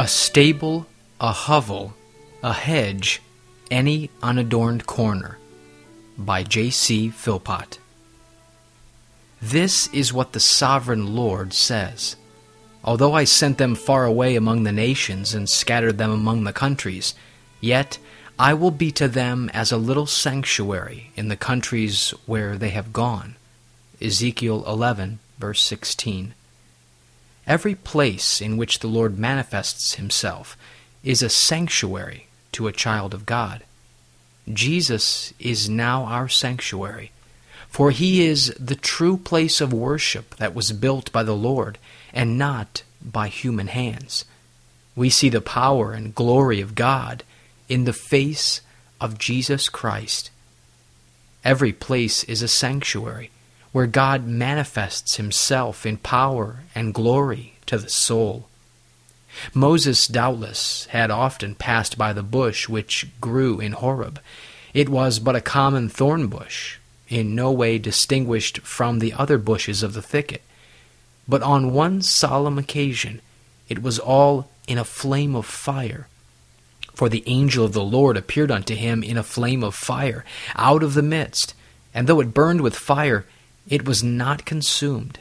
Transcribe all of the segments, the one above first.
A stable, a hovel, a hedge, any unadorned corner. By J.C. Philpot. This is what the sovereign Lord says. Although I sent them far away among the nations and scattered them among the countries, yet I will be to them as a little sanctuary in the countries where they have gone. Ezekiel 11, verse 16. Every place in which the Lord manifests himself is a sanctuary to a child of God. Jesus is now our sanctuary, for he is the true place of worship that was built by the Lord and not by human hands. We see the power and glory of God in the face of Jesus Christ. Every place is a sanctuary where God manifests himself in power and glory to the soul. Moses doubtless had often passed by the bush which grew in Horeb. It was but a common thorn bush, in no way distinguished from the other bushes of the thicket. But on one solemn occasion it was all in a flame of fire. For the angel of the Lord appeared unto him in a flame of fire out of the midst, and though it burned with fire, it was not consumed.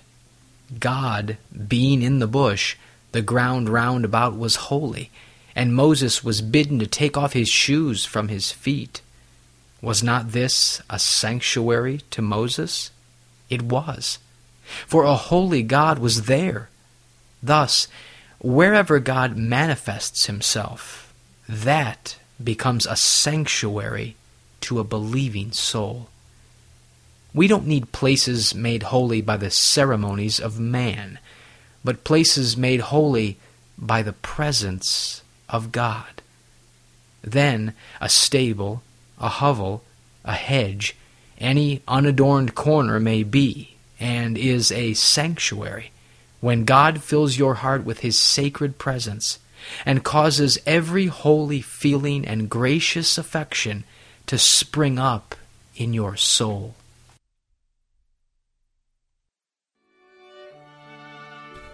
God, being in the bush, the ground round about was holy, and Moses was bidden to take off his shoes from his feet. Was not this a sanctuary to Moses? It was, for a holy God was there. Thus, wherever God manifests himself, that becomes a sanctuary to a believing soul. We don't need places made holy by the ceremonies of man, but places made holy by the presence of God. Then a stable, a hovel, a hedge, any unadorned corner may be, and is a sanctuary, when God fills your heart with His sacred presence and causes every holy feeling and gracious affection to spring up in your soul.